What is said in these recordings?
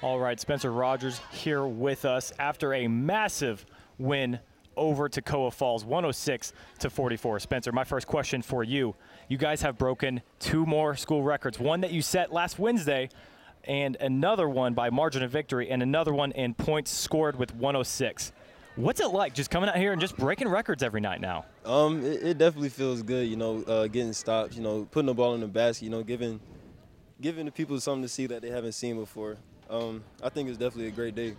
All right, Spencer Rogers here with us after a massive win over Toccoa Falls, 106 to 44. Spencer, my first question for you. You guys have broken two more school records, one that you set last Wednesday and another one by margin of victory and another one in points scored with 106. What's it like just coming out here and just breaking records every night now? Um, it, it definitely feels good, you know, uh, getting stops, you know, putting the ball in the basket, you know, giving giving the people something to see that they haven't seen before. Um, I think it's definitely a great day.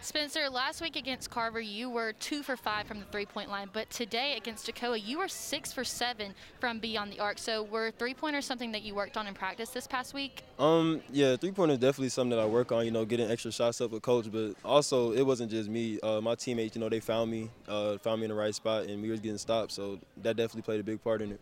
Spencer, last week against Carver, you were two for five from the three point line, but today against Toccoa, you were six for seven from beyond the arc. So, were three pointers something that you worked on in practice this past week? Um, yeah, three pointer is definitely something that I work on, you know, getting extra shots up with coach, but also it wasn't just me. Uh, my teammates, you know, they found me, uh, found me in the right spot, and we were getting stopped, so that definitely played a big part in it.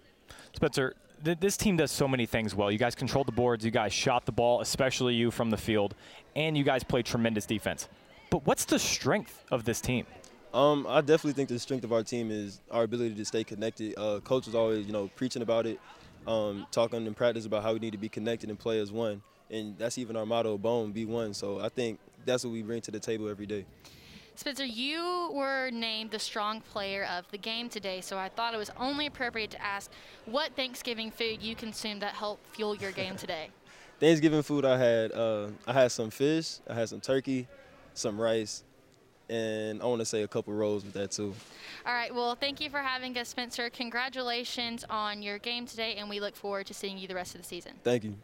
Spencer, th- this team does so many things well. You guys controlled the boards, you guys shot the ball, especially you from the field, and you guys played tremendous defense. But what's the strength of this team? Um, I definitely think the strength of our team is our ability to stay connected. Uh, coach is always, you know, preaching about it, um, talking in practice about how we need to be connected and play as one. And that's even our motto, Bone, be one. So I think that's what we bring to the table every day. Spencer, you were named the strong player of the game today, so I thought it was only appropriate to ask what Thanksgiving food you consumed that helped fuel your game today. Thanksgiving food I had, uh, I had some fish, I had some turkey, some rice, and I want to say a couple rolls with that too. All right, well, thank you for having us, Spencer. Congratulations on your game today, and we look forward to seeing you the rest of the season. Thank you.